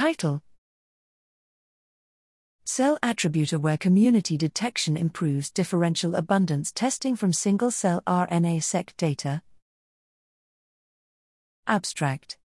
Title Cell Attribute Where Community Detection Improves Differential Abundance Testing from Single Cell RNA seq data. Abstract